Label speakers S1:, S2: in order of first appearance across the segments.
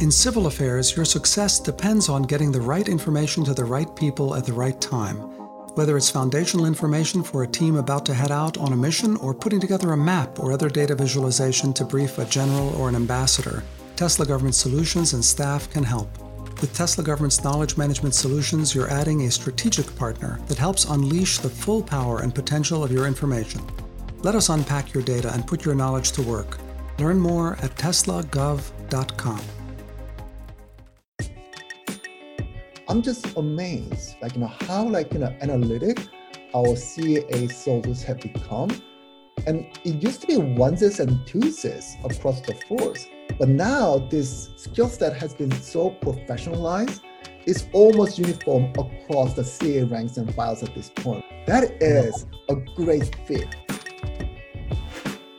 S1: In civil affairs, your success depends on getting the right information to the right people at the right time. Whether it's foundational information for a team about to head out on a mission or putting together a map or other data visualization to brief a general or an ambassador, Tesla Government Solutions and staff can help. With Tesla Government's knowledge management solutions, you're adding a strategic partner that helps unleash the full power and potential of your information. Let us unpack your data and put your knowledge to work. Learn more at teslagov.com.
S2: I'm just amazed, like you know, how like you know analytic our CAA soldiers have become. And it used to be onesies and twosies across the force. But now this skill set has been so professionalized, it's almost uniform across the CA ranks and files at this point. That is a great fit.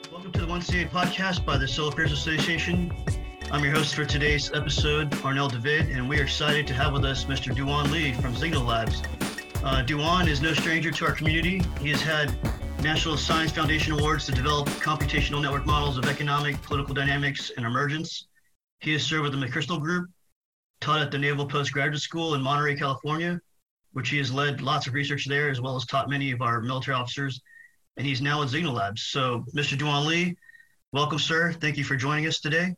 S3: Welcome to the One CA podcast by the Civil Affairs Association. I'm your host for today's episode, Parnell David, and we are excited to have with us Mr. Doowan Lee from Zignal Labs. Uh, Doowan is no stranger to our community. He has had National Science Foundation Awards to develop computational network models of economic, political dynamics, and emergence. He has served with the McChrystal Group, taught at the Naval Postgraduate School in Monterey, California, which he has led lots of research there, as well as taught many of our military officers. And he's now at Zignal Labs. So, Mr. Doowan Lee, welcome, sir. Thank you for joining us today.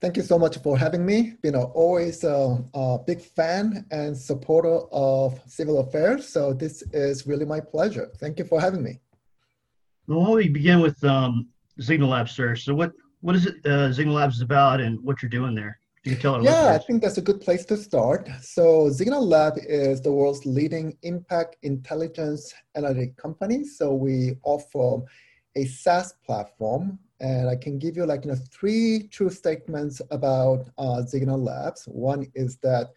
S2: Thank you so much for having me. Been a, always a, a, big fan and supporter of civil affairs. So this is really my pleasure. Thank you for having me.
S3: Well, why don't we begin with um, Zignal Labs, sir? So what what is it uh, Zignal Labs is about and what you're doing there?
S2: You can tell our Yeah, listeners. I think that's a good place to start. So Zignal Lab is the world's leading impact intelligence analytic company. So we offer a SaaS platform and I can give you like you know three true statements about uh, Zignal Labs. One is that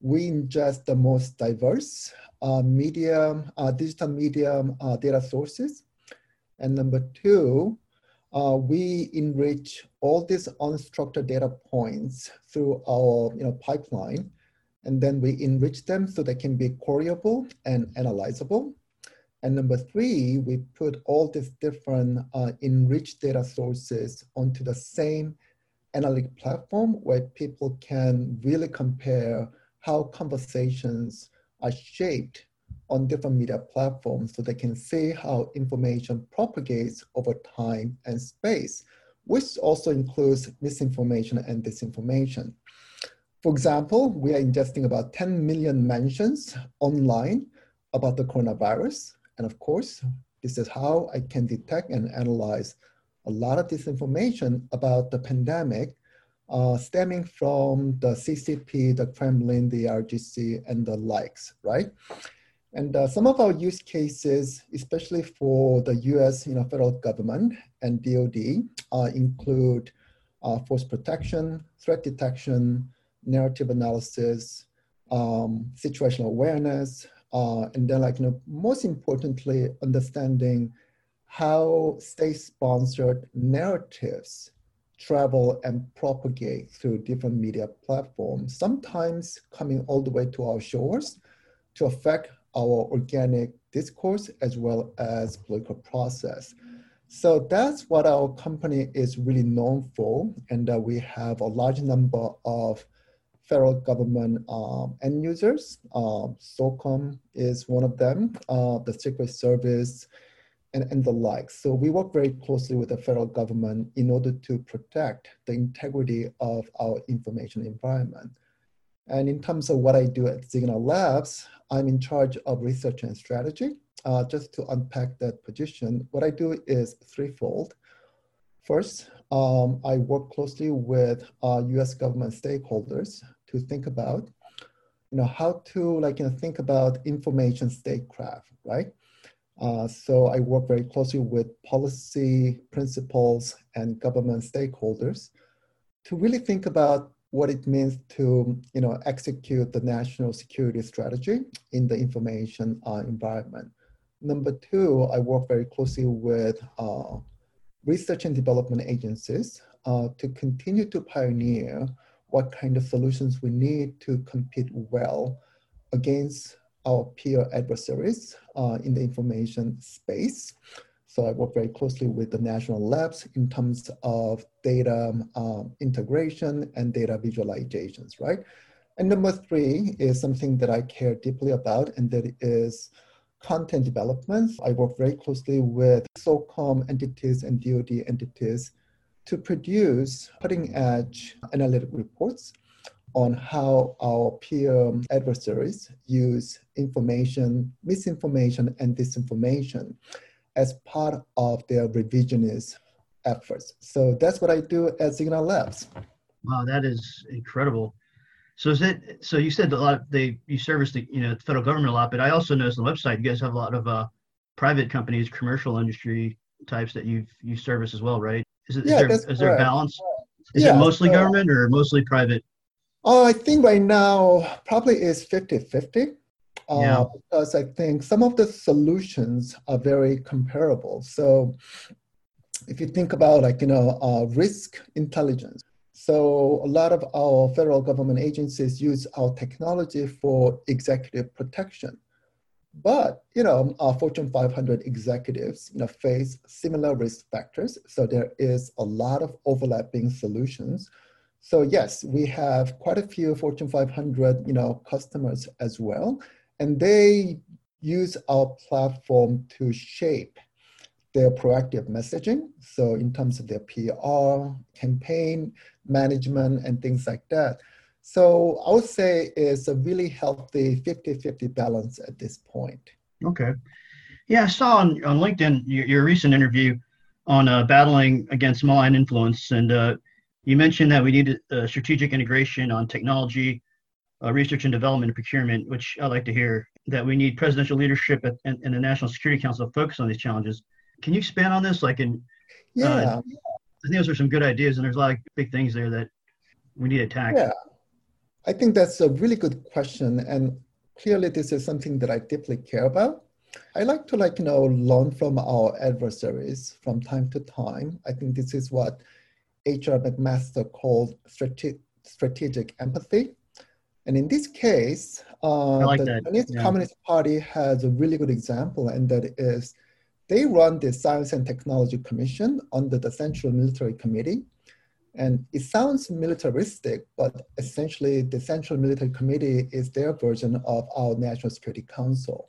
S2: we ingest the most diverse uh, medium, uh, digital medium uh, data sources. And number two, uh, we enrich all these unstructured data points through our you know, pipeline. And then we enrich them so they can be queryable and analyzable. And number three, we put all these different uh, enriched data sources onto the same analytic platform where people can really compare how conversations are shaped on different media platforms so they can see how information propagates over time and space, which also includes misinformation and disinformation. For example, we are ingesting about 10 million mentions online about the coronavirus, and of course, this is how I can detect and analyze a lot of disinformation about the pandemic uh, stemming from the CCP, the Kremlin, the RGC, and the likes, right? And uh, some of our use cases, especially for the US you know, federal government and DoD, uh, include uh, force protection, threat detection, narrative analysis, um, situational awareness, uh, and then like, you know, most importantly, understanding how state-sponsored narratives travel and propagate through different media platforms, sometimes coming all the way to our shores to affect our organic discourse as well as political process. So that's what our company is really known for. And uh, we have a large number of federal government um, end users. Um, SOCOM is one of them, uh, the Secret Service, and, and the like. So we work very closely with the federal government in order to protect the integrity of our information environment. And in terms of what I do at Zignal Labs, I'm in charge of research and strategy. Uh, just to unpack that position, what I do is threefold. First, um, I work closely with uh, US government stakeholders to think about, you know, how to like, you know, think about information statecraft, right? Uh, so I work very closely with policy principals and government stakeholders to really think about what it means to you know, execute the national security strategy in the information uh, environment. Number two, I work very closely with uh, research and development agencies uh, to continue to pioneer what kind of solutions we need to compete well against our peer adversaries uh, in the information space. So I work very closely with the national labs in terms of data um, integration and data visualizations, right? And number three is something that I care deeply about, and that is content development. I work very closely with SOCOM entities and DoD entities to produce cutting edge analytic reports on how our peer adversaries use information, misinformation, and disinformation as part of their revisionist efforts. So that's what I do at Zignal Labs.
S3: Wow, that is incredible. So is it? So you said a lot. Of, they you service the you know the federal government a lot, but I also noticed on the website you guys have a lot of uh, private companies, commercial industry types that you you service as well, right? Is, it,
S2: yeah,
S3: is there is there a balance? Is
S2: yeah,
S3: it mostly so, government or mostly private?
S2: Oh, I think right now probably is 50-50. Uh, yeah. Because I think some of the solutions are very comparable. So if you think about like, you know, uh, risk intelligence, so a lot of our federal government agencies use our technology for executive protection. But you know, our Fortune 500 executives you know, face similar risk factors. So there is a lot of overlapping solutions. So yes, we have quite a few Fortune 500 you know, customers as well. And they use our platform to shape their proactive messaging. So in terms of their PR, campaign management, and things like that. So I would say it's a really healthy 50-50 balance at this point.
S3: Okay. Yeah, I saw on, on LinkedIn your, your recent interview on uh, battling against malign influence, and uh, you mentioned that we need strategic integration on technology, uh, research and development, and procurement, which I'd like to hear. That we need presidential leadership at, and, and the National Security Council to focus on these challenges. Can you expand on this? Like, in
S2: uh, yeah, I
S3: think those are some good ideas, and there's a lot of big things there that we need to tackle.
S2: Yeah, I think that's a really good question, and clearly this is something that I deeply care about. I like to like you know learn from our adversaries from time to time. I think this is what H.R. McMaster called strate- strategic empathy. And in this case, uh, like the that. Chinese yeah. Communist Party has a really good example, and that is they run the Science and Technology Commission under the Central Military Committee. And it sounds militaristic, but essentially the Central Military Committee is their version of our National Security Council.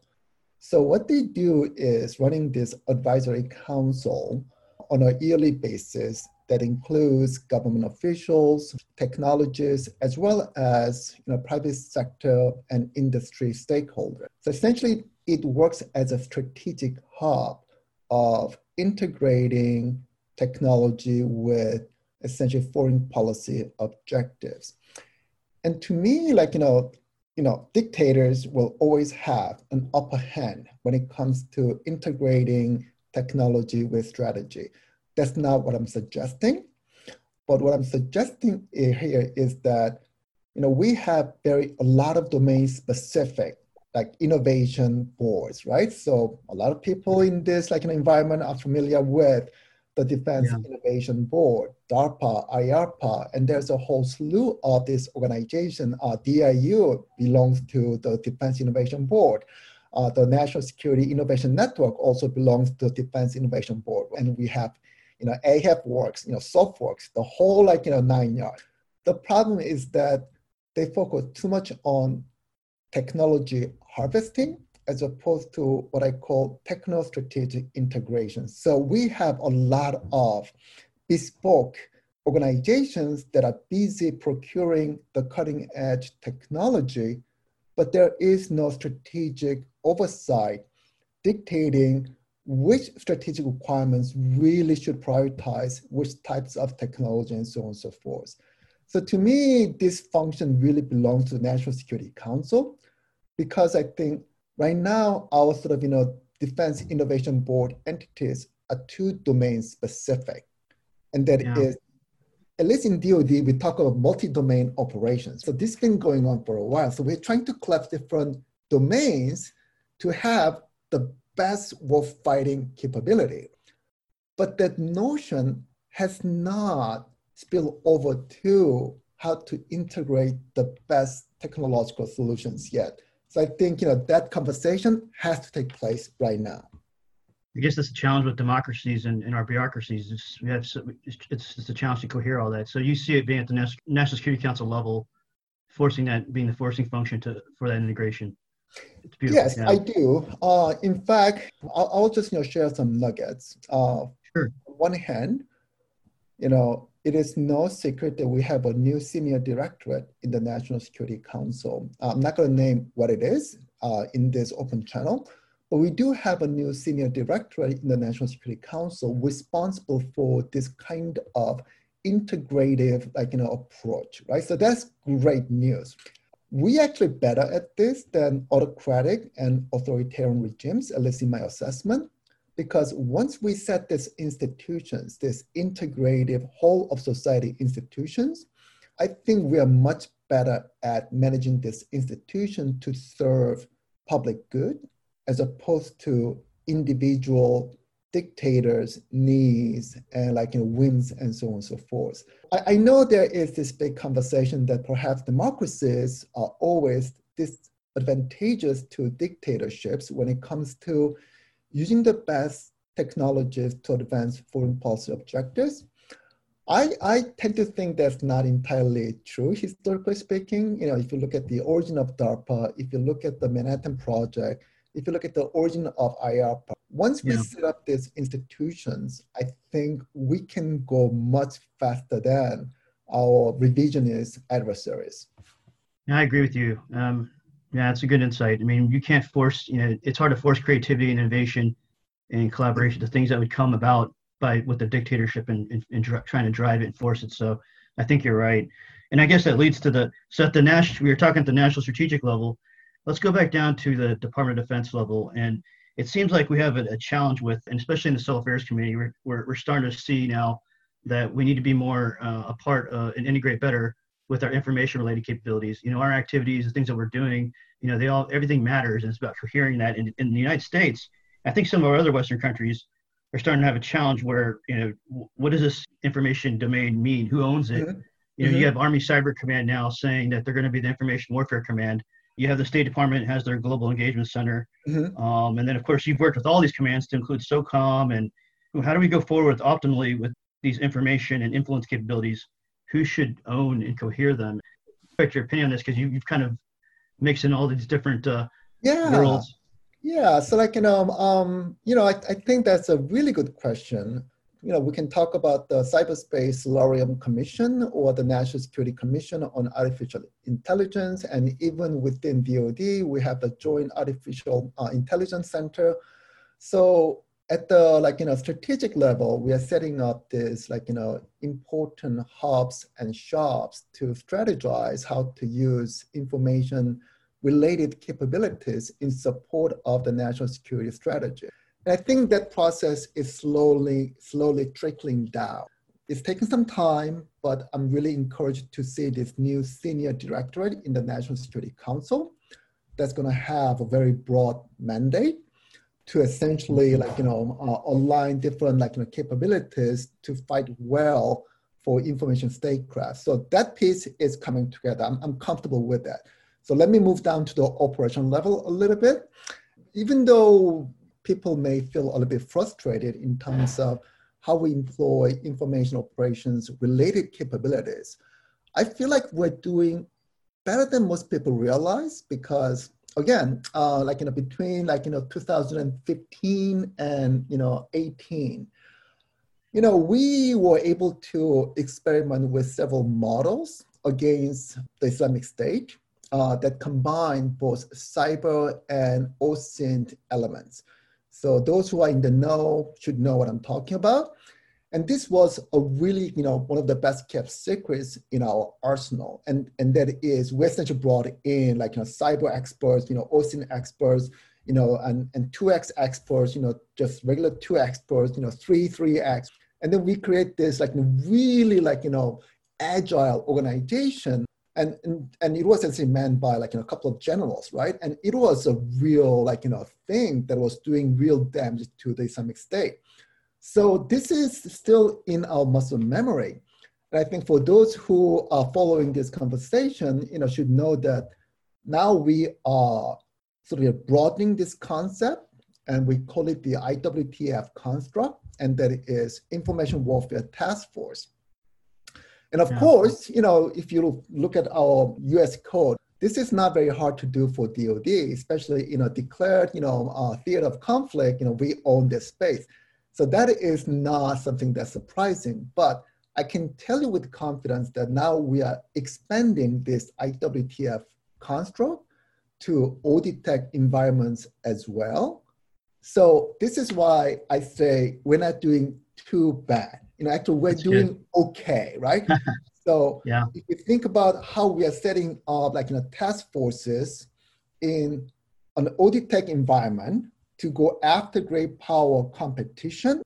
S2: So what they do is running this advisory council on a yearly basis that includes government officials, technologists, as well as you know, private sector and industry stakeholders. So essentially, it works as a strategic hub of integrating technology with essentially foreign policy objectives. And to me, like, you know, you know, dictators will always have an upper hand when it comes to integrating technology with strategy. That's not what I'm suggesting. But what I'm suggesting here is that, you know, we have very a lot of domain specific like innovation boards, right? So a lot of people in this like an environment are familiar with the Defense yeah. Innovation Board, DARPA, IARPA, and there's a whole slew of this organization. Uh, DIU belongs to the Defense Innovation Board. Uh, the National Security Innovation Network also belongs to the Defense Innovation Board. And we have, you know, AFWERX, you know, SOFWERX, the whole like, you know, nine yards. The problem is that they focus too much on technology harvesting as opposed to what I call techno-strategic integration. So we have a lot of bespoke organizations that are busy procuring the cutting edge technology, but there is no strategic oversight dictating which strategic requirements really should prioritize which types of technology and so on and so forth. So to me, this function really belongs to the National Security Council because I think Right now, our sort of, you know, Defense Innovation Board entities are too domain specific. And that yeah. is, at least in DoD, we talk about multi-domain operations. So this has been going on for a while. So we're trying to collapse different domains to have the best war fighting capability. But that notion has not spilled over to how to integrate the best technological solutions yet. So I think you know that conversation has to take place right now.
S3: I guess that's the challenge with democracies and, and our bureaucracies. It's, we have it's, it's, it's a challenge to cohere all that. So you see it being at the National Security Council level, forcing that being the forcing function to for that integration.
S2: Yes, yeah. I do. Uh, in fact, I'll, I'll, just you know share some nuggets. Uh,
S3: sure.
S2: On one hand, you know, it is no secret that we have a new senior directorate in the National Security Council. I'm not going to name what it is uh, in this open channel, but we do have a new senior directorate in the National Security Council responsible for this kind of integrative like you know approach, right? So that's great news. We actually better at this than autocratic and authoritarian regimes, at least in my assessment, because once we set these institutions, this integrative whole of society institutions, I think we are much better at managing this institution to serve public good as opposed to individual dictators' needs and like you know, whims and so on and so forth. I, I know there is this big conversation that perhaps democracies are always disadvantageous to dictatorships when it comes to using the best technologies to advance foreign policy objectives. I, I tend to think that's not entirely true, historically speaking. You know, if you look at the origin of DARPA, if you look at the Manhattan Project, if you look at the origin of IARPA, once we yeah. set up these institutions, I think we can go much faster than our revisionist adversaries.
S3: I agree with you. Um, yeah, it's a good insight. I mean, you can't force, you know, it's hard to force creativity and innovation and collaboration, the things that would come about by with the dictatorship and, and, and dr- trying to drive it and force it. So I think you're right. And I guess that leads to the, so at the national, we were talking at the national strategic level, let's go back down to the Department of Defense level. And it seems like we have a, a challenge with, and especially in the Civil Affairs Committee, we're, we're, we're starting to see now that we need to be more uh, a part uh, and integrate better with our information related capabilities. You know, our activities, the things that we're doing, you know, they all, everything matters. And it's about cohering that. In, in the United States, I think some of our other Western countries are starting to have a challenge where, you know, what does this information domain mean? Who owns it? Mm-hmm. You know, mm-hmm. you have Army Cyber Command now saying that they're going to be the Information Warfare Command you have the State Department has their Global Engagement Center, mm-hmm. um, and then of course you've worked with all these commands to include SOCOM. And how do we go forward optimally with these information and influence capabilities? Who should own and cohere them? Expect your opinion on this because you, you've kind of mixed in all these different uh,
S2: yeah. worlds. Yeah, so like you know, um, you know, I, I think that's a really good question you know, we can talk about the Cyberspace Solarium Commission or the National Security Commission on Artificial Intelligence. And even within DoD, we have the Joint Artificial uh, Intelligence Center. So at the like, you know, strategic level, we are setting up this like, you know, important hubs and shops to strategize how to use information related capabilities in support of the national security strategy. And I think that process is slowly, slowly trickling down. It's taking some time, but I'm really encouraged to see this new senior directorate in the National Security Council that's going to have a very broad mandate to essentially like you know uh, align different like you know capabilities to fight well for information statecraft. So that piece is coming together. I'm, I'm comfortable with that. So let me move down to the operation level a little bit. Even though people may feel a little bit frustrated in terms of how we employ information operations related capabilities. I feel like we're doing better than most people realize because again, uh, like you know, between like you know 2015 and you know 18, you know, we were able to experiment with several models against the Islamic State uh, that combine both cyber and OSINT elements. So those who are in the know should know what I'm talking about. And this was a really, you know, one of the best kept secrets in our arsenal. And, and that is we essentially brought in like, you know, cyber experts, you know, OSINT experts, you know, and, and 2X experts, you know, just regular two X experts, you know, 3, 3X. And then we create this like really like, you know, agile organization and, and and it was actually manned by like you know, a couple of generals, right? And it was a real like you know thing that was doing real damage to the Islamic State. So this is still in our muscle memory. And I think for those who are following this conversation, you know, should know that now we are sort of broadening this concept and we call it the IWTF construct, and that is Information Warfare Task Force. And of yeah. course, you know, if you look at our US code, this is not very hard to do for DoD, especially you know declared you know uh, theater of conflict. You know we own this space, so that is not something that's surprising. But I can tell you with confidence that now we are expanding this IWTF construct to ODTech environments as well. So this is why I say we're not doing too bad. You know, actually we're That's doing good. okay, right? So yeah. if you think about how we are setting up like you know task forces in an ODTech environment to go after great power competition.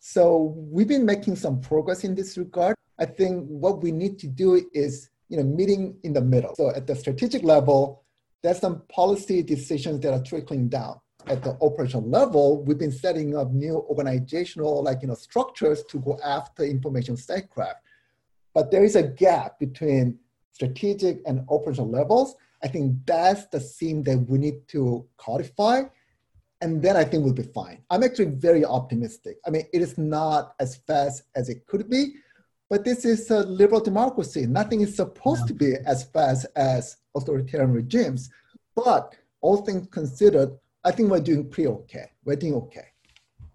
S2: So we've been making some progress in this regard. I think what we need to do is you know meeting in the middle. So at the strategic level, there's some policy decisions that are trickling down. At the operational level, we've been setting up new organizational like you know structures to go after information statecraft. But there is a gap between strategic and operational levels. I think that's the theme that we need to codify. And then I think we'll be fine. I'm actually very optimistic. I mean, it is not as fast as it could be, but this is a liberal democracy. Nothing is supposed to be as fast as authoritarian regimes. But all things considered, I think we're doing pretty okay. We're doing okay.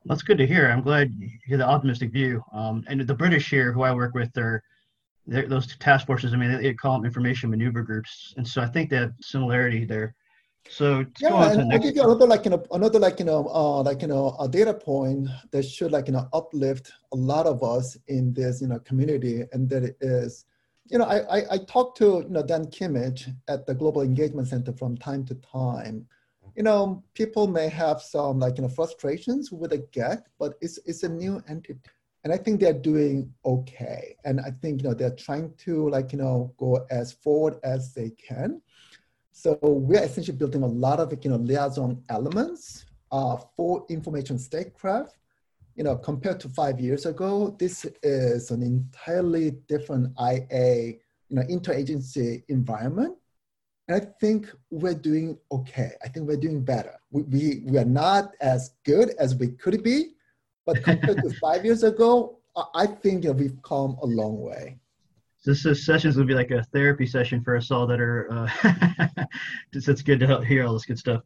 S3: That's good to hear. I'm glad you hear the optimistic view. Um, and the British here, who I work with, they're those task forces, I mean, they, they, call them information maneuver groups, and so I think that similarity there. So
S2: yeah, and I'll give you another like you know another like you know uh, like you know a data point that should like you know uplift a lot of us in this you know community, and that is, you know, I I, I talked to you know Dan Kimmage at the Global Engagement Center from time to time. You know, people may have some like you know frustrations with a GEC, but it's it's a new entity and I think they're doing okay. And I think you know they're trying to like you know go as forward as they can. So we're essentially building a lot of you know liaison elements uh, for information statecraft. You know, compared to five years ago, this is an entirely different IA, you know, interagency environment. And I think we're doing okay. I think we're doing better. We, we, we are not as good as we could be, but compared to five years ago, I think you know, we've come a long way.
S3: This, this session is going to be like a therapy session for us all that are, uh, it's good to hear all this good stuff.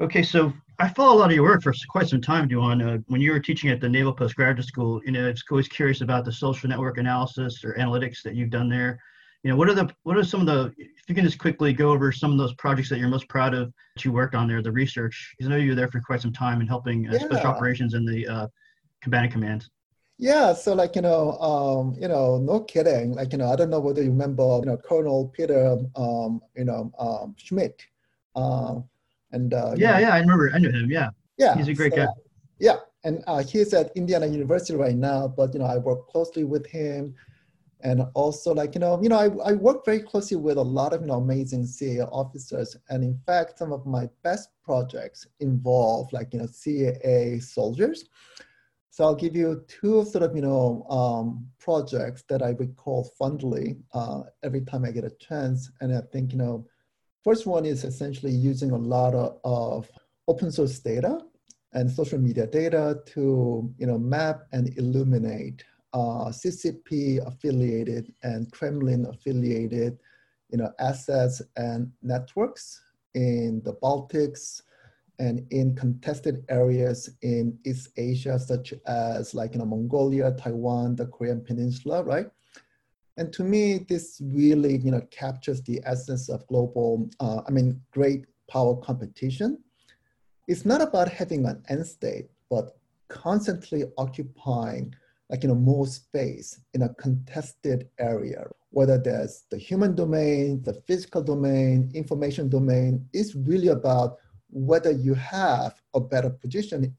S3: Okay, so I follow a lot of your work for quite some time, Doowan. Uh, when you were teaching at the Naval Postgraduate School, you know, it's always curious about the social network analysis or analytics that you've done there. You know, what are the what are some of the if you can just quickly go over some of those projects that you're most proud of that you worked on there, the research. Because I know you were there for quite some time and helping uh, yeah. special operations in the uh, combatant command.
S2: Yeah, so like you know, um, you know, no kidding. Like you know, I don't know whether you remember, you know, Colonel Peter, um, you know, um, Schmidt, uh, and uh,
S3: yeah, know, yeah, I remember, I knew him. Yeah,
S2: yeah,
S3: he's a great so, guy.
S2: Yeah, and uh, he's at Indiana University right now. But you know, I work closely with him, and also like you know, you know, I, I work very closely with a lot of you know amazing CAA officers, and in fact, some of my best projects involve like you know CAA soldiers. So I'll give you two sort of, you know, um, projects that I recall fondly uh, every time I get a chance. And I think, you know, first one is essentially using a lot of, of open source data and social media data to, you know, map and illuminate uh, CCP affiliated and Kremlin affiliated, you know, assets and networks in the Baltics, and in contested areas in East Asia, such as like you know, Mongolia, Taiwan, the Korean Peninsula, right? And to me, this really you know captures the essence of global, uh, I mean, great power competition. It's not about having an end state, but constantly occupying like you know more space in a contested area whether that's the human domain the physical domain information domain is really about whether you have a better position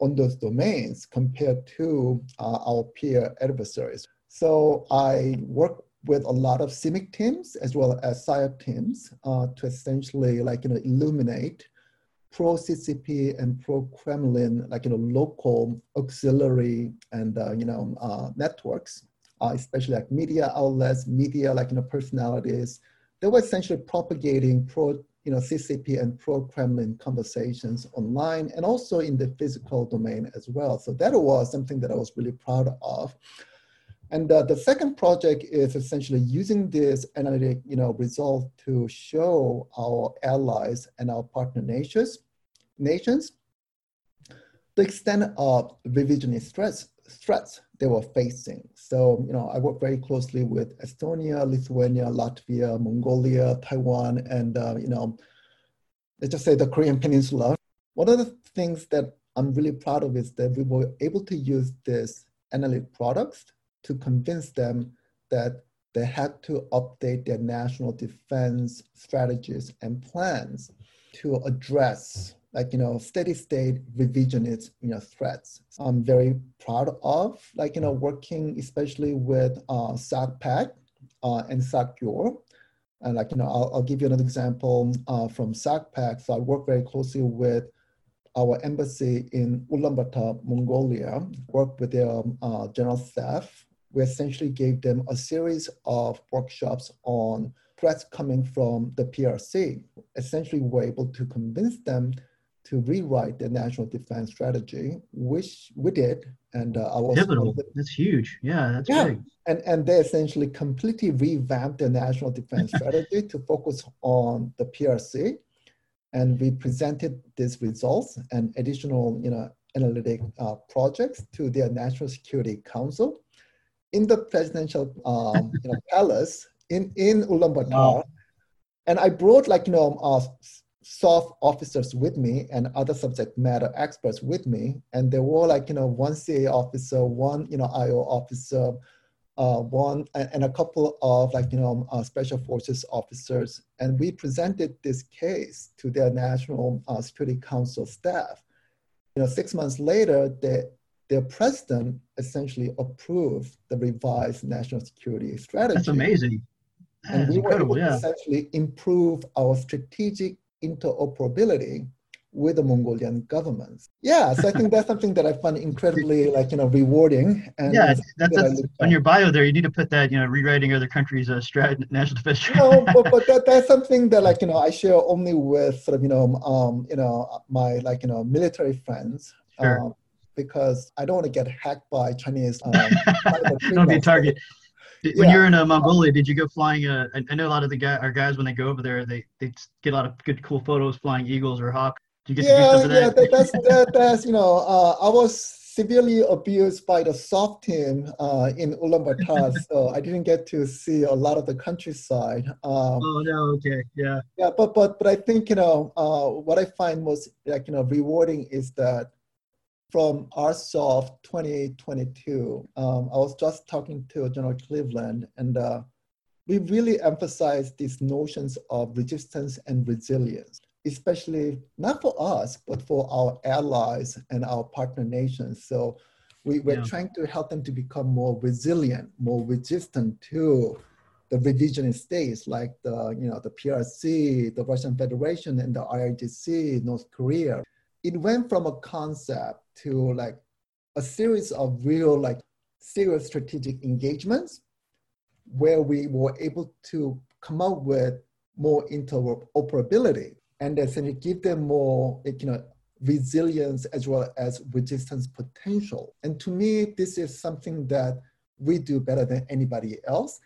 S2: on those domains compared to uh, our peer adversaries. So I work with a lot of CIMIC teams as well as PSYOP teams uh, to essentially like, you know, illuminate pro-CCP and pro-Kremlin, like, you know, local auxiliary and, uh, you know, uh, networks, uh, especially like media outlets, media, like, you know, personalities. They were essentially propagating pro you know, CCP and pro-Kremlin conversations online and also in the physical domain as well. So that was something that I was really proud of. And uh, the second project is essentially using this analytic, you know, result to show our allies and our partner nations, nations the extent of revisionist threats, threats they were facing. So, you know, I work very closely with Estonia, Lithuania, Latvia, Mongolia, Taiwan, and, uh, you know, let's just say the Korean Peninsula. One of the things that I'm really proud of is that we were able to use this analytic products to convince them that they had to update their national defense strategies and plans to address like you know steady state revisionist you know threats. I'm very proud of like you know working especially with uh, SOCPAC uh, and SOCEUR and like you know I'll, I'll give you another example uh, from SOCPAC so i work very closely with our embassy in Ulaanbaatar, Mongolia, worked with their uh, general staff. We essentially gave them a series of workshops on threats coming from the PRC. Essentially, we were able to convince them to rewrite the national defense strategy, which we did. And uh, I was
S3: pivotal. That's huge. Yeah, that's yeah. Big.
S2: And and they essentially completely revamped the national defense strategy to focus on the PRC. And we presented these results and additional, you know, analytic uh, projects to their National Security Council in the presidential um, you know, palace in, in Ulaanbaatar. Wow. And I brought like, you know, uh, SOF officers with me and other subject matter experts with me. And they were like, you know, one CA officer, one, you know, IO officer, uh, one, and a couple of like, you know, uh, special forces officers. And we presented this case to their National uh, Security Council staff. You know, six months later, they their president essentially approved the revised national security strategy.
S3: That's amazing.
S2: That and we were able to essentially improve our strategic interoperability with the Mongolian government. Yeah, so I think that's something that I find incredibly like you know rewarding.
S3: And yeah, that's, that's on your bio there. You need to put that you know rewriting other countries' uh, strat- national defense.
S2: no, but, but that, that's something that like you know I share only with sort of you know um you know my like you know military friends.
S3: Sure.
S2: Um, because I don't want to get hacked by Chinese. Um,
S3: don't be a target. When yeah. you're in uh, Mongolia, did you go flying? Uh, I know a lot of the guy, our guys when they go over there, they they get a lot of good, cool photos flying eagles or hawk.
S2: Do you get yeah, to do that? Yeah, that, that's that, that's you know, uh, I was severely abused by the SOF team uh, in Ulaanbaatar, so I didn't get to see a lot of the countryside.
S3: Um, oh no, okay, yeah,
S2: yeah, but but but I think you know uh, what I find most like you know rewarding is that from ARSOF 2022. Um, I was just talking to General Cleveland, and uh, we really emphasize these notions of resistance and resilience, especially not for us, but for our allies and our partner nations. So we, we're yeah. trying to help them to become more resilient, more resistant to the revisionist states like the, you know, the PRC, the Russian Federation, and the IRGC, North Korea. It went from a concept to like a series of real like serious strategic engagements where we were able to come up with more interoperability. And essentially give them more you know resilience as well as resistance potential. And to me this is something that we do better than anybody else.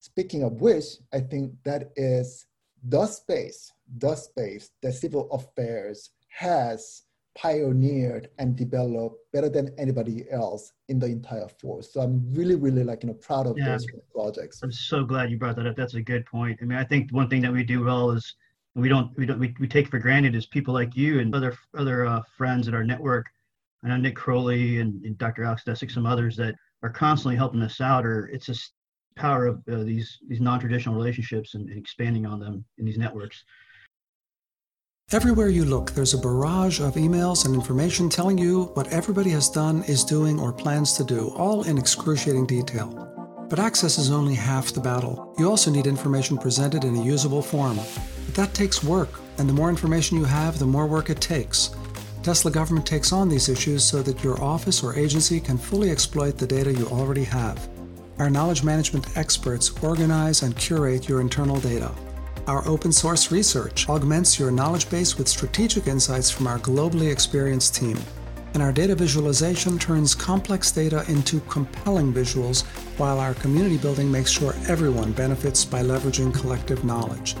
S2: Speaking of which i think that is the space the space that civil affairs has pioneered and developed better than anybody else in the entire force. So I'm really, really like you know proud of yeah. those projects.
S3: I'm so glad you brought that up. That's a good point. I mean, I think one thing that we do well is we don't we don't we, we take for granted is people like you and other other uh, friends at our network. I know Nick Krohley and, and Dr. Alex Desick, some others that are constantly helping us out. Or it's just power of uh, these these non-traditional relationships and, and expanding on them in these networks.
S1: Everywhere you look, there's a barrage of emails and information telling you what everybody has done, is doing, or plans to do, all in excruciating detail. But access is only half the battle. You also need information presented in a usable form. But that takes work, and the more information you have, the more work it takes. Tesla government takes on these issues so that your office or agency can fully exploit the data you already have. Our knowledge management experts organize and curate your internal data. Our open source research augments your knowledge base with strategic insights from our globally experienced team. And our data visualization turns complex data into compelling visuals, while our community building makes sure everyone benefits by leveraging collective knowledge.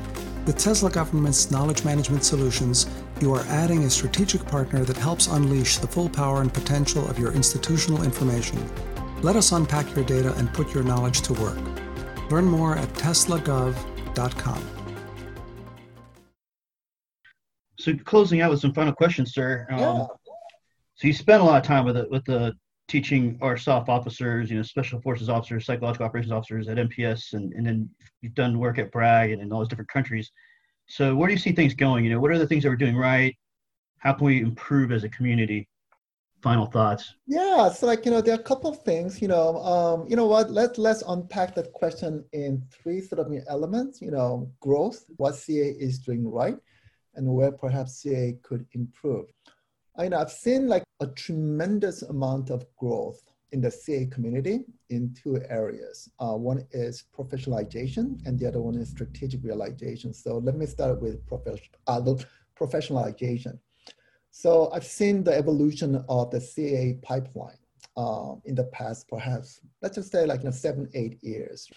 S1: With Tesla Government's knowledge management solutions, you are adding a strategic partner that helps unleash the full power and potential of your institutional information. Let us unpack your data and put your knowledge to work. Learn more at teslagov.com.
S3: So closing out with some final questions, sir.
S2: Um, yeah.
S3: So you spent a lot of time with the, with the teaching our SOF officers, you know, special forces officers, psychological operations officers at NPS, and, and then you've done work at Bragg and in all those different countries. So where do you see things going? You know, what are the things that we're doing right? How can we improve as a community? Final thoughts.
S2: Yeah, so like you know, there are a couple of things. You know, um, you know what? Let let's unpack that question in three sort of elements. You know, growth, what CA is doing right, and where perhaps CA could improve. I know I've seen like a tremendous amount of growth in the CA community in two areas. Uh, one is professionalization, and the other one is strategic realization. So let me start with uh, professionalization. So I've seen the evolution of the CA pipeline uh, in the past, perhaps, let's just say like you know, seven, eight years.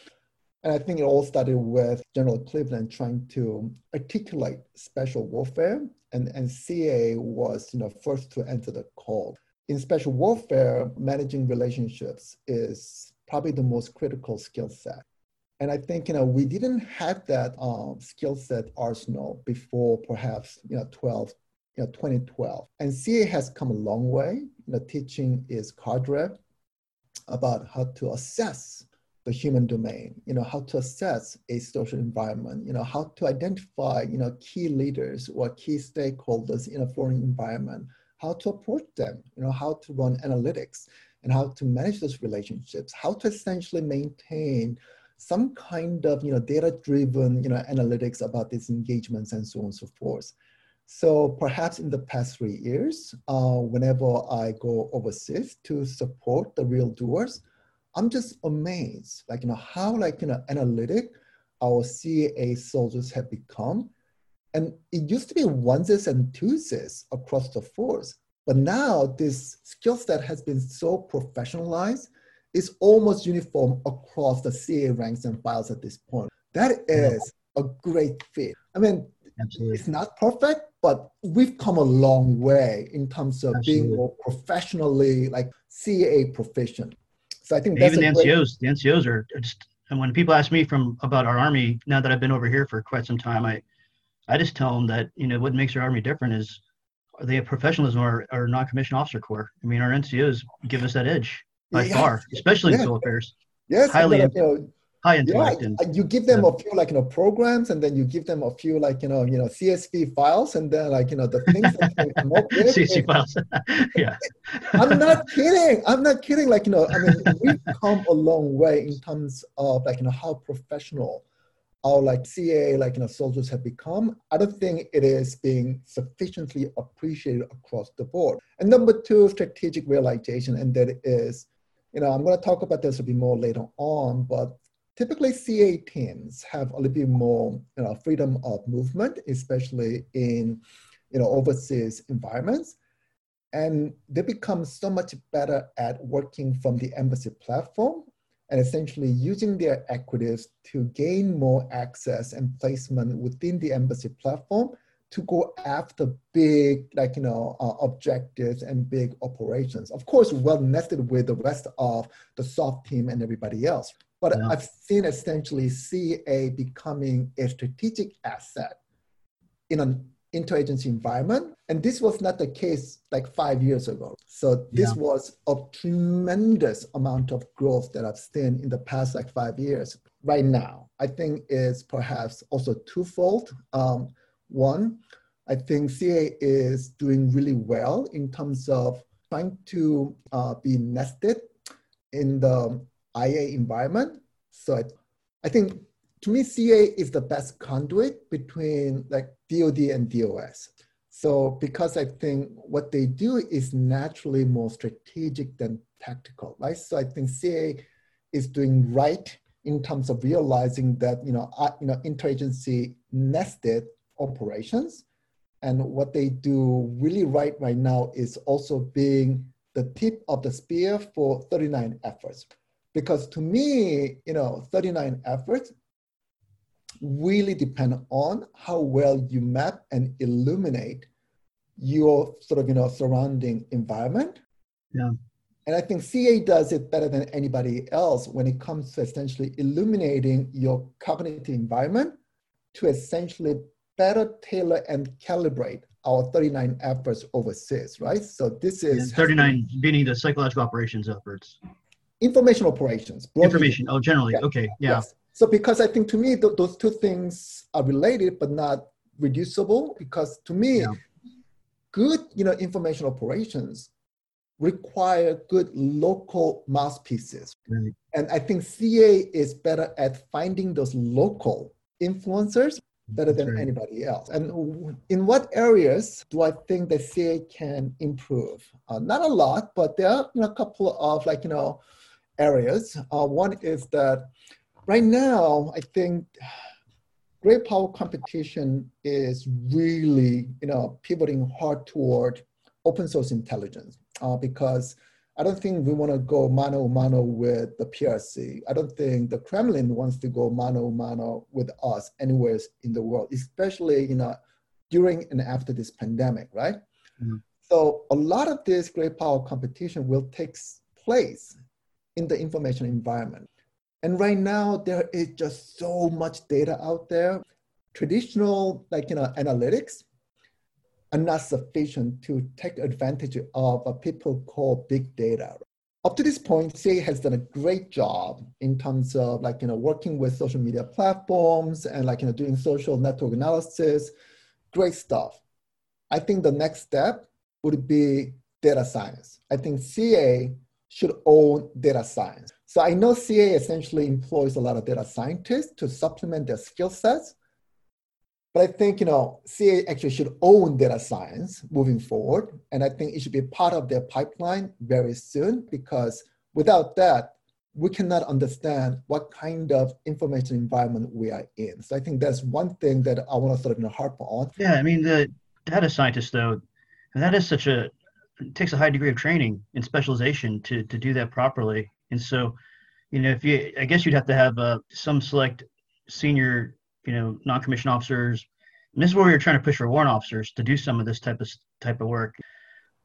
S2: And I think it all started with General Cleveland trying to articulate special warfare, and, and CA was you know, first to enter the call. In special warfare, managing relationships is probably the most critical skill set. And I think you know we didn't have that um, skill set arsenal before perhaps you know 12, you know 2012. And CA has come a long way. You know, teaching is cadre about how to assess the human domain, you know, how to assess a social environment, you know, how to identify, you know, key leaders or key stakeholders in a foreign environment, how to approach them, you know, how to run analytics and how to manage those relationships, how to essentially maintain some kind of, you know, data-driven, you know, analytics about these engagements and so on and so forth. So perhaps in the past three years, uh, whenever I go overseas to support the real doers, I'm just amazed, like, you know, how like, you know, analytic our CA soldiers have become. And it used to be onesies and twosies across the force. But now this skill set has been so professionalized, it's almost uniform across the CA ranks and files at this point. That is a great fit. I mean, Absolutely. it's not perfect, but we've come a long way in terms of Absolutely. being more professionally like CA proficient. So I think
S3: even the NCOs, great... the NCOs are just. And when people ask me from about our army, now that I've been over here for quite some time, I, I just tell them that you know what makes our army different is they have professionalism or, or non-commissioned officer corps. I mean, our NCOs give us that edge by far, especially yeah. in civil affairs.
S2: Yes,
S3: highly,
S2: you know, high intellect. Yeah, uh, you give them yeah. a few like you know programs, and then you give them a few like you know you know CSV files, and then like you know the things that can come up with.
S3: CSV files. yeah.
S2: I'm not kidding. I'm not kidding. Like you know, I mean, we've come a long way in terms of like you know how professional our like CA like you know soldiers have become. I don't think it is being sufficiently appreciated across the board. And number two, strategic realization, and that is you know, I'm going to talk about this a bit more later on, but typically CA teams have a little bit more you know, freedom of movement, especially in you know, overseas environments. And they become so much better at working from the embassy platform and essentially using their equities to gain more access and placement within the embassy platform to go after big, like, you know, uh, objectives and big operations. Of course, well nested with the rest of the SOF team and everybody else. But yeah. I've seen essentially CA becoming a strategic asset in an interagency environment. And this was not the case like five years ago. So this yeah. was a tremendous amount of growth that I've seen in the past like five years. Right now, I think is perhaps also twofold. Um, one, I think CA is doing really well in terms of trying to uh, be nested in the IA environment. So I, I think to me, CA is the best conduit between like DoD and DOS. So because I think what they do is naturally more strategic than tactical, right? So I think CA is doing right in terms of realizing that you know uh, you know interagency nested operations and what they do really right right now is also being the tip of the spear for 39 efforts because to me you know 39 efforts really depend on how well you map and illuminate your sort of you know surrounding environment
S3: yeah
S2: and I think CA does it better than anybody else when it comes to essentially illuminating your cognitive environment to essentially better tailor and calibrate our 39 efforts overseas, right? So this is
S3: 39 meaning the psychological operations efforts.
S2: Information operations.
S3: Information. Oh, generally. Yeah. Okay. Yeah. Yes.
S2: So because I think to me th- those two things are related but not reducible because to me yeah. good you know information operations require good local mouthpieces. Right. And I think CA is better at finding those local influencers better than right. anybody else. And in what areas do I think that CA can improve? Uh, not a lot, but there are you know, a couple of like, you know, areas. Uh, one is that right now, I think great power competition is really, you know, pivoting hard toward open source intelligence uh, because I don't think we want to go mano mano with the PRC. I don't think the Kremlin wants to go mano mano with us anywhere in the world, especially you know during and after this pandemic, right? Mm-hmm. So a lot of this great power competition will take place in the information environment. And right now there is just so much data out there. Traditional like you know analytics are not sufficient to take advantage of what people call big data. Up to this point, CA has done a great job in terms of like, you know, working with social media platforms and like, you know, doing social network analysis, great stuff. I think the next step would be data science. I think CA should own data science. So I know CA essentially employs a lot of data scientists to supplement their skill sets, but I think, you know, CA actually should own data science moving forward. And I think it should be part of their pipeline very soon because without that, we cannot understand what kind of information environment we are in. So I think that's one thing that I want to sort of harp on.
S3: Yeah, I mean, the data scientists, though, that is such a, takes a high degree of training and specialization to, to do that properly. And so, you know, if you, I guess you'd have to have uh, some select senior you know, non-commissioned officers. And this is where we were trying to push for warrant officers to do some of this type of type of work.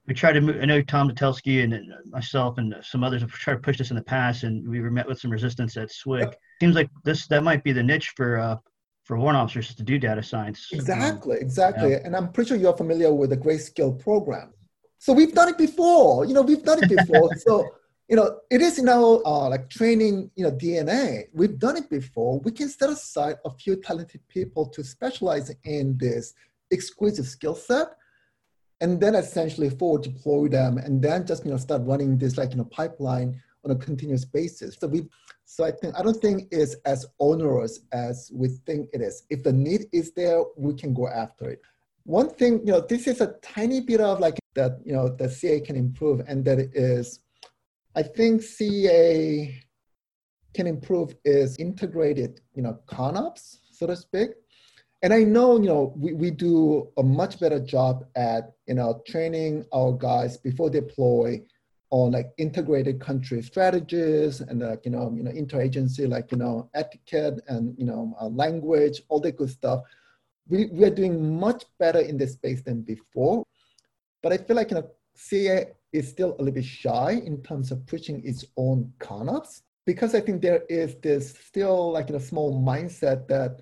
S3: We tried to move, I know Tom Metelsky and myself and some others have tried to push this in the past, and we were met with some resistance at SWIC. Seems like this that might be the niche for uh, for warrant officers to do data science.
S2: Exactly, exactly. Yeah. And I'm pretty sure you're familiar with the Grayscale program. So we've done it before. You know, we've done it before. so you know, it is now uh, like training, you know, DNA. We've done it before. We can set aside a few talented people to specialize in this exquisite skill set, and then essentially forward deploy them, and then just you know start running this like you know pipeline on a continuous basis. So we, so I think I don't think it's as onerous as we think it is. If the need is there, we can go after it. One thing, you know, this is a tiny bit of like that, you know, the CA can improve, and that is I think CA can improve is integrated, you know, ConOps, so to speak. And I know, you know, we, we do a much better job at, you know, training our guys before deploy on like integrated country strategies and like, you know, you know, interagency, like, you know, etiquette and, you know, uh, language, all that good stuff. We, we are doing much better in this space than before. But I feel like, you know, CA is still a little bit shy in terms of pushing its own ConOps because I think there is this still like a small mindset that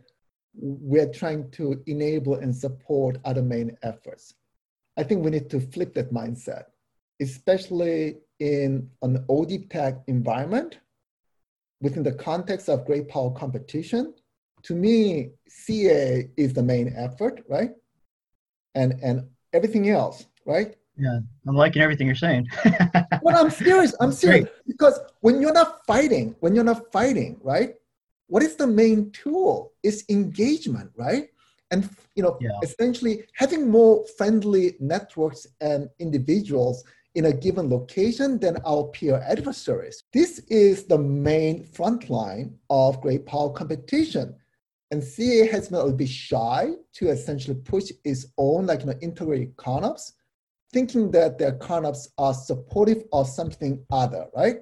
S2: we're trying to enable and support other main efforts. I think we need to flip that mindset, especially in an OD tech environment within the context of great power competition. To me, CA is the main effort, right? And and everything else, right?
S3: Yeah, I'm liking everything you're saying.
S2: but I'm serious. I'm serious Great. because when you're not fighting, when you're not fighting, right? What is the main tool? It's engagement, right? And you know, yeah. essentially having more friendly networks and individuals in a given location than our peer adversaries. This is the main front line of great power competition. And CA has been a little bit shy to essentially push its own like you know, integrated CONOPS, thinking that their CONOPS are supportive of something other, right?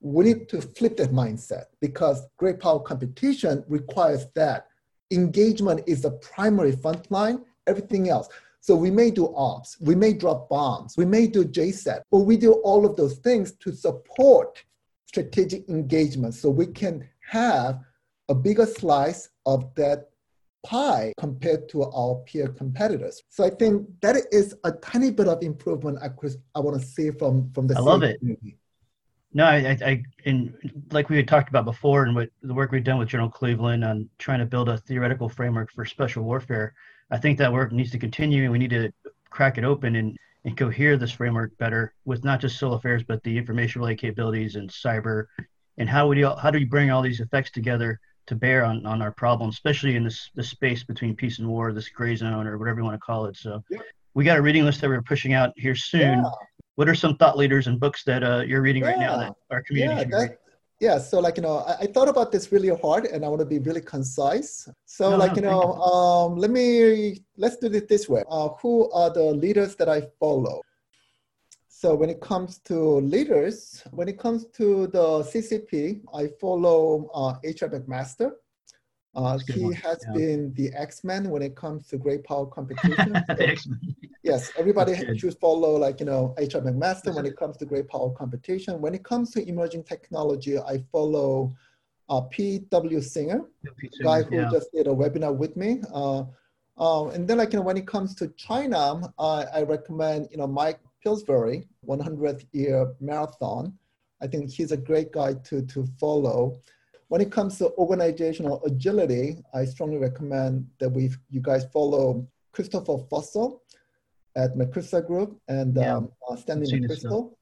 S2: We need to flip that mindset because great power competition requires that engagement is the primary front line, everything else. So we may do ops, we may drop bombs, we may do JSAT, but we do all of those things to support strategic engagement so we can have a bigger slice of that pie compared to our peer competitors. So I think that is a tiny bit of improvement I, could, I want to see from, from the
S3: I love it. Community. No, I, I, and like we had talked about before, and what the work we've done with General Cleveland on trying to build a theoretical framework for special warfare, I think that work needs to continue. And we need to crack it open and, and cohere this framework better with not just civil affairs, but the information relay capabilities and cyber. And how would you, how do you bring all these effects together to bear on, on our problem, especially in this, this space between peace and war, this gray zone or whatever you want to call it. So yeah. we got a reading list that we're pushing out here soon. Yeah. What are some thought leaders and books that uh, you're reading yeah. right now that our community
S2: yeah, that, yeah so like you know I, I, thought about this really hard and i want to be really concise so no, like no, you know you. um, let me let's do it this way uh, who are the leaders that i follow so when it comes to leaders when it comes to the ccp i follow uh, H.R. McMaster uh, he has yeah. been the X-Men when it comes to great power competition. yes, everybody should follow like, you know, H.R. McMaster when it comes to great power competition. When it comes to emerging technology, I follow uh, P.W. Singer, the guy who yeah. just did a webinar with me. Uh, uh, and then like, you know, when it comes to China, I recommend, you know, Mike Pillsbury, 100th year marathon. I think he's a great guy to, to follow. When it comes to organizational agility, I strongly recommend that we you guys follow Christopher Fussell at McChrystal Group and yeah. um, uh, Stanley McChrystal.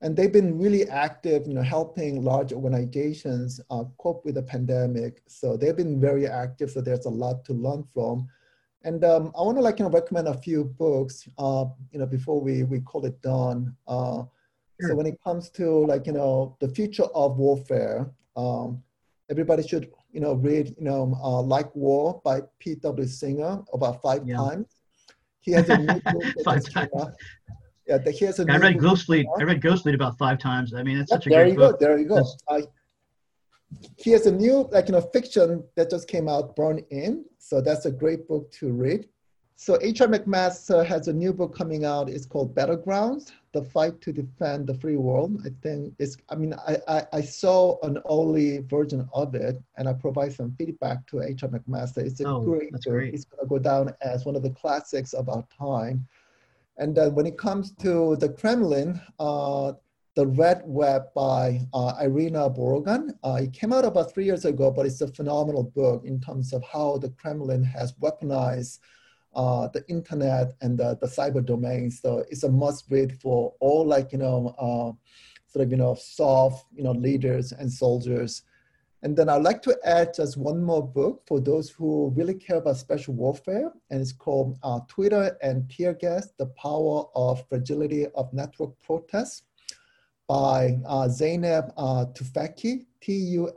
S2: And they've been really active, you know, helping large organizations uh, cope with the pandemic. So they've been very active. So there's a lot to learn from. And um, I want to like you know recommend a few books, uh, you know, before we we call it done. Uh, sure. So when it comes to like you know the future of warfare, um, everybody should you know read you know uh, Like War by P.W. Singer about five yeah. times. He has a new book five times. Yeah, he has a
S3: I read Ghost Fleet. I read Ghost Fleet about five times. I mean, it's such a
S2: there
S3: great
S2: you
S3: book.
S2: Go, there you go. He has a new like you know fiction that just came out, Burn In. So that's a great book to read. So H.R. McMaster has a new book coming out. It's called Battlegrounds, The Fight to Defend the Free World. I think it's, I mean, I, I, I saw an early version of it and I provide some feedback to H.R. McMaster. It's a
S3: oh,
S2: great
S3: book. Great.
S2: It's gonna go down as one of the classics of our time. And then when it comes to the Kremlin, uh, the Red Web by uh, Irina Borogan. Uh, it came out about three years ago, but it's a phenomenal book in terms of how the Kremlin has weaponized uh, the internet and the, the cyber domain. So it's a must read for all like, you know, uh, sort of, you know, SOF, you know, leaders and soldiers. And then I'd like to add just one more book for those who really care about special warfare. And it's called uh, Twitter and Tear Gas, The Power of Fragility of Network Protests by uh, Zeynep uh, Tufekci, T-U-F-E-K-C-I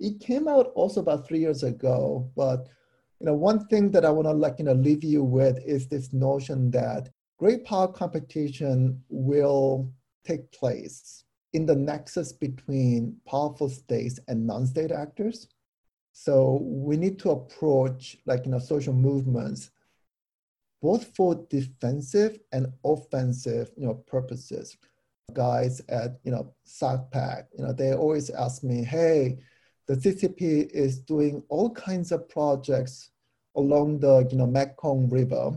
S2: it came out also about three years ago, but you know, one thing that I want to like you know leave you with is this notion that great power competition will take place in the nexus between powerful states and non-state actors. So we need to approach like you know social movements both for defensive and offensive you know purposes. Guys at you know SOCPAC, you know, they always ask me, hey, the CCP is doing all kinds of projects along the you know Mekong River,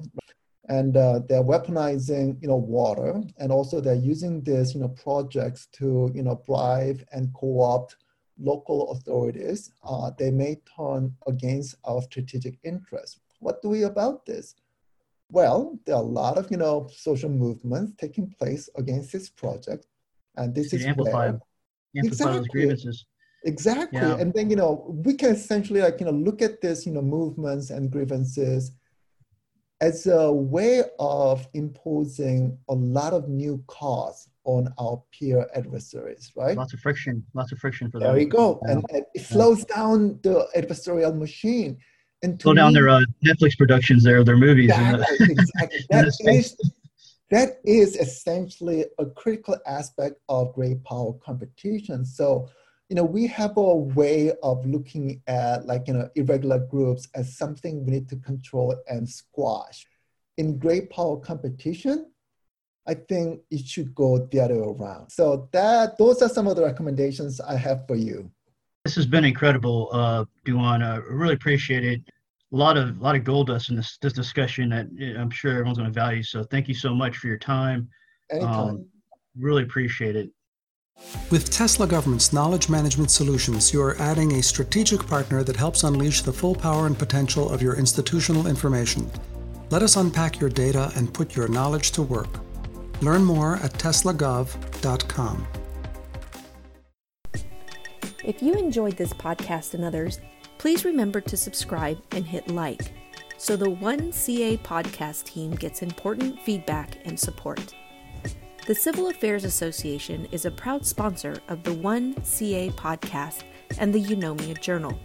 S2: and uh, they're weaponizing you know water, and also they're using these you know projects to you know bribe and co-opt local authorities. Uh, they may turn against our strategic interests. What do we about this? Well, there are a lot of you know social movements taking place against this project, and this is
S3: amplify, where, amplify exactly. grievances.
S2: Exactly. Yeah. And then, you know, we can essentially like, you know, look at this, you know, movements and grievances as a way of imposing a lot of new costs on our peer adversaries, right?
S3: Lots of friction, lots of friction for them.
S2: There you go. Yeah. And, and, it slows down the adversarial machine.
S3: And slow down their uh, Netflix productions there, their movies.
S2: Exactly, exactly. that, is, that is essentially a critical aspect of great power competition. So, you know, we have a way of looking at like, you know, irregular groups as something we need to control and squash. In great power competition, I think it should go the other way around. So that those are some of the recommendations I have for you.
S3: This has been incredible, uh, Doowan. I really appreciate it. A lot of a lot of gold dust in this this discussion that I'm sure everyone's going to value. So thank you so much for your time.
S2: Anytime. Um,
S3: really appreciate it.
S1: With Tesla Government's knowledge management solutions, you are adding a strategic partner that helps unleash the full power and potential of your institutional information. Let us unpack your data and put your knowledge to work. Learn more at teslagov.com.
S4: If you enjoyed this podcast and others, please remember to subscribe and hit like so the 1CA podcast team gets important feedback and support. The Civil Affairs Association is a proud sponsor of the 1CA podcast and the Eunomia Journal.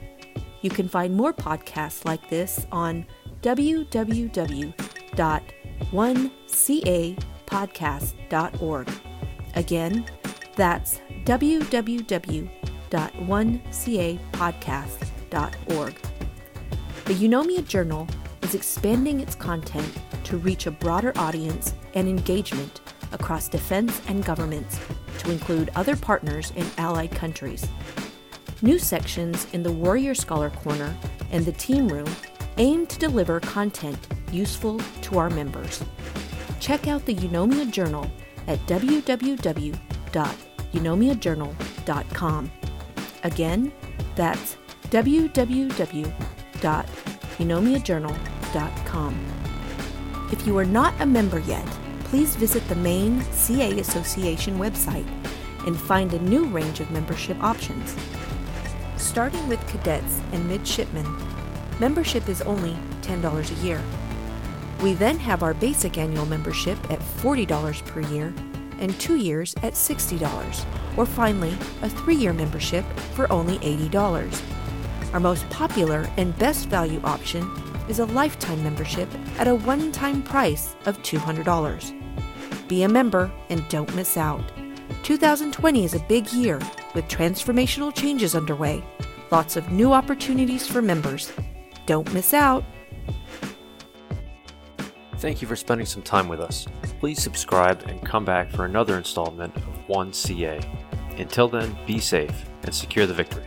S4: You can find more podcasts like this on www.1capodcast.org. Again, that's www.1capodcast.org. The Eunomia Journal is expanding its content to reach a broader audience and engagement across defense and governments to include other partners in allied countries. New sections in the Warrior Scholar Corner and the Team Room aim to deliver content useful to our members. Check out the Eunomia Journal at www.eunomiajournal.com. Again, that's www.eunomiajournal.com. If you are not a member yet, please visit the main CA Association website and find a new range of membership options. Starting with cadets and midshipmen, membership is only $10 a year. We then have our basic annual membership at $40 per year and two years at $60, or finally, a three year membership for only $80. Our most popular and best value option is a lifetime membership at a one time price of $200. Be a member and don't miss out. 2020 is a big year with transformational changes underway. Lots of new opportunities for members. Don't miss out.
S5: Thank you for spending some time with us. Please subscribe and come back for another installment of 1CA. Until then, be safe and secure the victory.